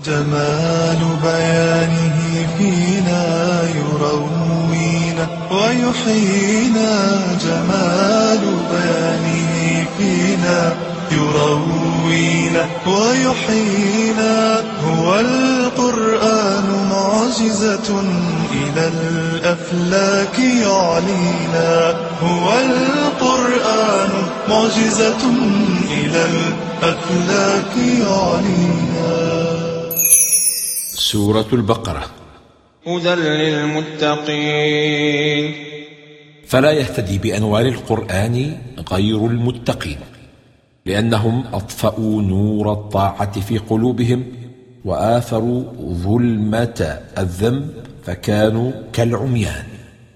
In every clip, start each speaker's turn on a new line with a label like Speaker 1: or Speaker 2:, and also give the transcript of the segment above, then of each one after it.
Speaker 1: جمال بيانه فينا يروينا ويحيينا. جمال بيانه فينا يروينا ويحيينا. هو القرآن معجزة إلى الأفلاك يعلينا. هو القرآن معجزة إلى الأفلاك يعلينا.
Speaker 2: سورة البقرة.
Speaker 3: هدى للمتقين.
Speaker 2: فلا يهتدي بأنوار القرآن غير المتقين لأنهم أطفأوا نور الطاعة في قلوبهم وآثروا ظلمة الذنب فكانوا كالعميان.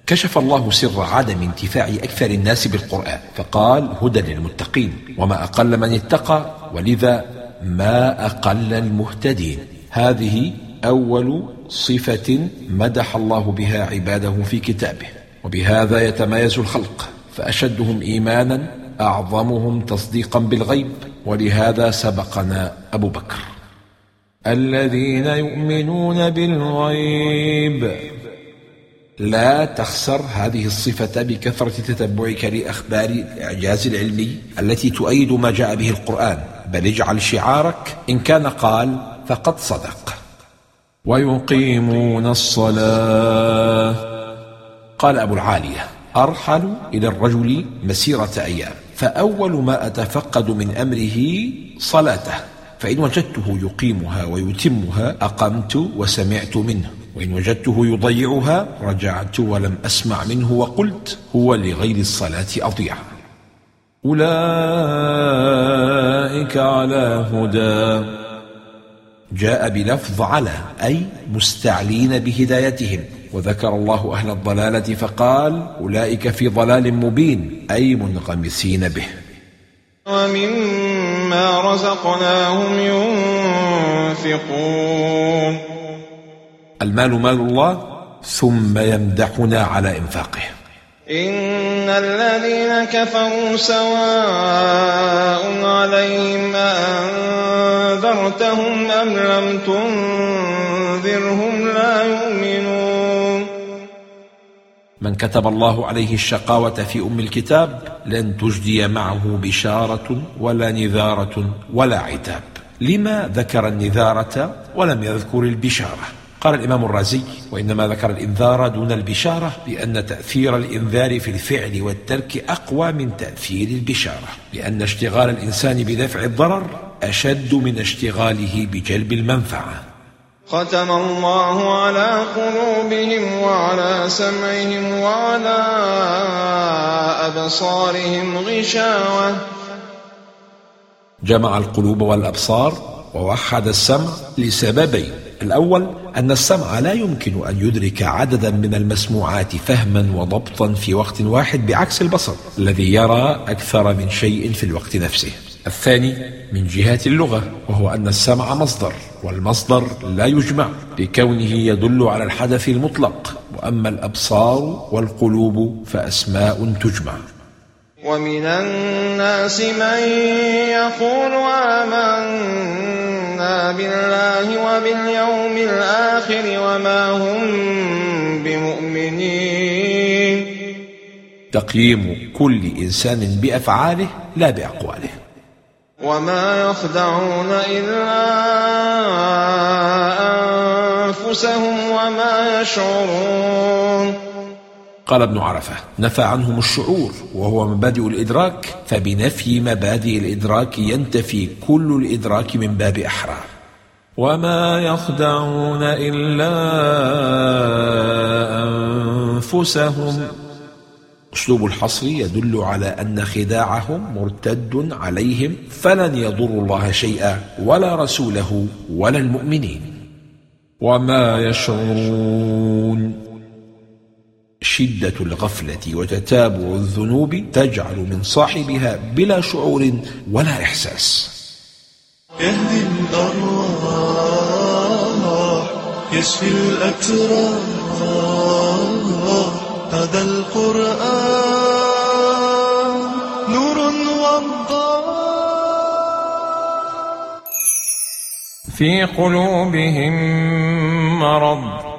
Speaker 2: كشف الله سر عدم انتفاع أكثر الناس بالقرآن فقال هدى للمتقين وما أقل من اتقى ولذا ما أقل المهتدين. هذه أول صفة مدح الله بها عباده في كتابه وبهذا يتميز الخلق فأشدهم إيمانا أعظمهم تصديقا بالغيب ولهذا سبقنا أبو بكر. الذين يؤمنون بالغيب. لا تخسر هذه الصفة بكثرة تتبعك لأخبار الإعجاز العلمي التي تؤيد ما جاء به القرآن. بل اجعل شعارك إن كان قال فقد صدق. ويقيمون الصلاة. قال أبو العالية أرحل إلى الرجل مسيرة أيام فأول ما أتفقد من أمره صلاته فإن وجدته يقيمها ويتمها أقمت وسمعت منه وإن وجدته يضيعها رجعت ولم أسمع منه وقلت هو لغير الصلاة أضيع. أولئك على هدى. جاء بلفظ على أي مستعلين بهدايتهم. وذكر الله أهل الضلالة فقال أولئك في ضلال مبين أي منغمسين به.
Speaker 3: ومما رزقناهم ينفقون.
Speaker 2: المال مال الله ثم يمدحنا على إنفاقه.
Speaker 3: إن الذين كفروا سواء عليهم أنذرتهم أم لم تنذرهم لا يؤمنون.
Speaker 2: من كتب الله عليه الشقاوة في أم الكتاب لن تجدي معه بشارة ولا نذارة ولا عتاب. لما ذكر النذارة ولم يذكر البشارة؟ قال الإمام الرازي وإنما ذكر الإنذار دون البشارة لأن تأثير الإنذار في الفعل والترك أقوى من تأثير البشارة لأن اشتغال الإنسان بدفع الضرر أشد من اشتغاله بجلب المنفعة.
Speaker 3: ختم الله على قلوبهم وعلى سمعهم وعلى أبصارهم غشاوة.
Speaker 2: جمع القلوب والأبصار ووحد السمع لسببين الأول أن السمع لا يمكن أن يدرك عددا من المسموعات فهما وضبطا في وقت واحد بعكس البصر الذي يرى أكثر من شيء في الوقت نفسه. الثاني من جهة اللغة وهو أن السمع مصدر والمصدر لا يجمع لكونه يدل على الحدث المطلق وأما الأبصار والقلوب فأسماء تجمع.
Speaker 3: ومن الناس من يقول آمنا بالله وباليوم الآخر وما هم بمؤمنين.
Speaker 2: تقييم كل إنسان بأفعاله لا بأقواله.
Speaker 3: وما يخدعون إلا أنفسهم وما يشعرون.
Speaker 2: قال ابن عرفة نفى عنهم الشعور وهو مبادئ الإدراك فبنفي مبادئ الإدراك ينتفي كل الإدراك من باب أحرى وما يخدعون إلا أنفسهم. أسلوب الحصر يدل على أن خداعهم مرتد عليهم فلن يضروا الله شيئا ولا رسوله ولا المؤمنين. وما يشعرون. شدة الغفلة وتتابع الذنوب تجعل من صاحبها بلا شعور ولا إحساس.
Speaker 1: يهدي الأرواح يشفي الأتراح هذا القرآن نور وضاح
Speaker 2: في قلوبهم مرض.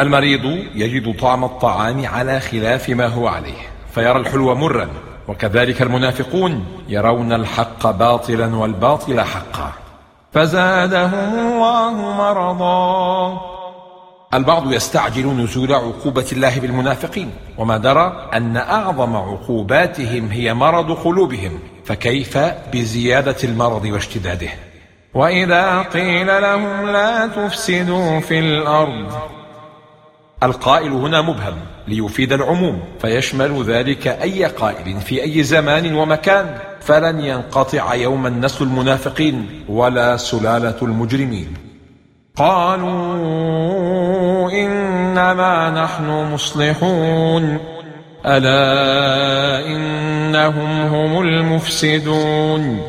Speaker 2: المريض يجد طعم الطعام على خلاف ما هو عليه فيرى الحلو مرا وكذلك المنافقون يرون الحق باطلا والباطل حقا. فزادهم الله مرضا. البعض يستعجل نزول عقوبة الله بالمنافقين وما درى أن أعظم عقوباتهم هي مرض قلوبهم فكيف بزيادة المرض واشتداده؟ وإذا قيل لهم لا تفسدوا في الأرض القائل هنا مبهم ليفيد العموم فيشمل ذلك أي قائل في أي زمان ومكان فلن ينقطع يوما نسل المنافقين ولا سلالة المجرمين. قالوا إنما نحن مصلحون ألا إنهم هم المفسدون.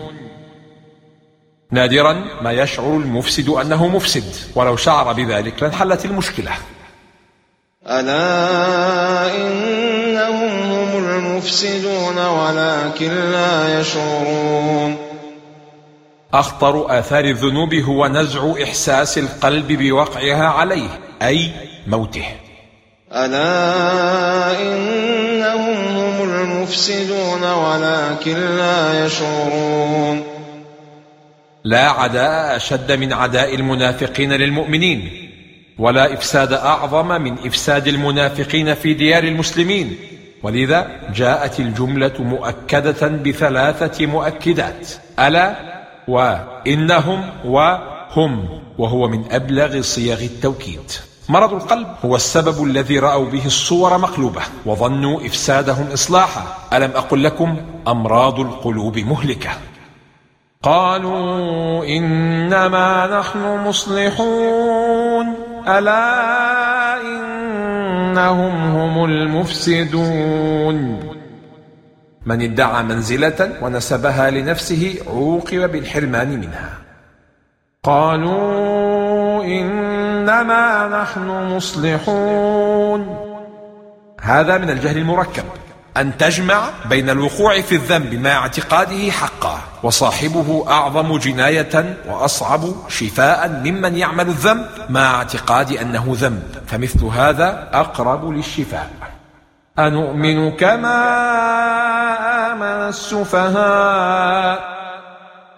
Speaker 2: نادرا ما يشعر المفسد أنه مفسد ولو شعر بذلك لانحلت المشكلة.
Speaker 3: ألا إنهم هم المفسدون ولكن لا يشعرون.
Speaker 2: أخطر آثار الذنوب هو نزع إحساس القلب بوقعها عليه أي موته.
Speaker 3: ألا إنهم هم المفسدون ولكن لا يشعرون.
Speaker 2: لا عداء أشد من عداء المنافقين للمؤمنين. ولا إفساد أعظم من إفساد المنافقين في ديار المسلمين. ولذا جاءت الجملة مؤكدة بثلاثة مؤكدات. ألا وإنهم وهم وهو من أبلغ صيغ التوكيد. مرض القلب هو السبب الذي رأوا به الصور مقلوبة وظنوا إفسادهم إصلاحا. ألم أقل لكم أمراض القلوب مهلكة. قالوا إنما نحن مصلحون. ألا إنهم هم المفسدون. من ادعى منزلة ونسبها لنفسه عوقب بالحرمان منها. قالوا إنما نحن مصلحون. هذا من الجهل المركب. أن تجمع بين الوقوع في الذنب مع اعتقاده حقا وصاحبه أعظم جناية وأصعب شفاء ممن يعمل الذنب مع اعتقاد أنه ذنب فمثل هذا أقرب للشفاء. أنؤمن كما آمن السفهاء.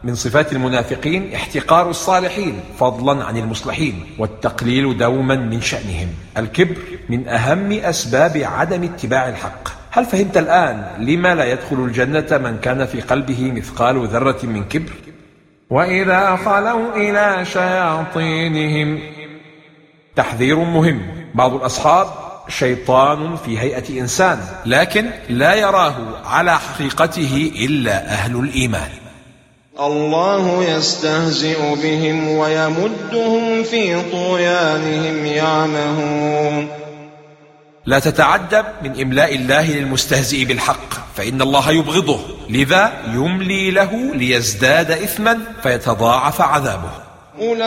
Speaker 2: من صفات المنافقين احتقار الصالحين فضلا عن المصلحين والتقليل دوما من شأنهم. الكبر من أهم أسباب عدم اتباع الحق. هل فهمت الآن لما لا يدخل الجنة من كان في قلبه مثقال ذرة من كبر؟ وإذا خلوا إلى شياطينهم. تحذير مهم. بعض الأصحاب شيطان في هيئة إنسان لكن لا يراه على حقيقته إلا أهل الإيمان.
Speaker 3: الله يستهزئ بهم ويمدهم في طغيانهم يعمهون.
Speaker 2: لا تتعجب من إملاء الله للمستهزئ بالحق فإن الله يبغضه. لذا يملي له ليزداد إثما فيتضاعف عذابه.
Speaker 3: أولئك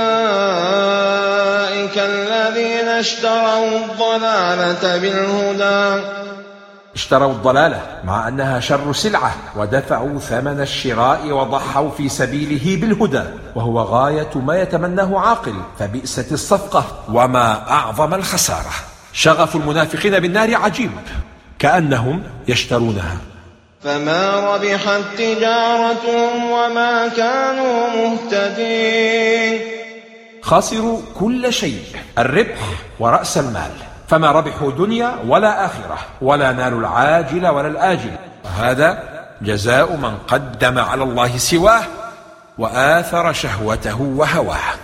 Speaker 3: الذين اشتروا الضلالة بالهدى.
Speaker 2: اشتروا الضلالة مع أنها شر سلعة ودفعوا ثمن الشراء وضحوا في سبيله بالهدى وهو غاية ما يتمناه عاقل فبئست الصفقة وما أعظم الخسارة. شغف المنافقين بالنار عجيب كأنهم يشترونها.
Speaker 3: فما ربحت تجارتهم وما كانوا مهتدين.
Speaker 2: خسروا كل شيء الربح ورأس المال. فما ربحوا دنيا ولا آخرة ولا نالوا العاجل ولا الآجل. وهذا جزاء من قدم على الله سواه وآثر شهوته وهواه.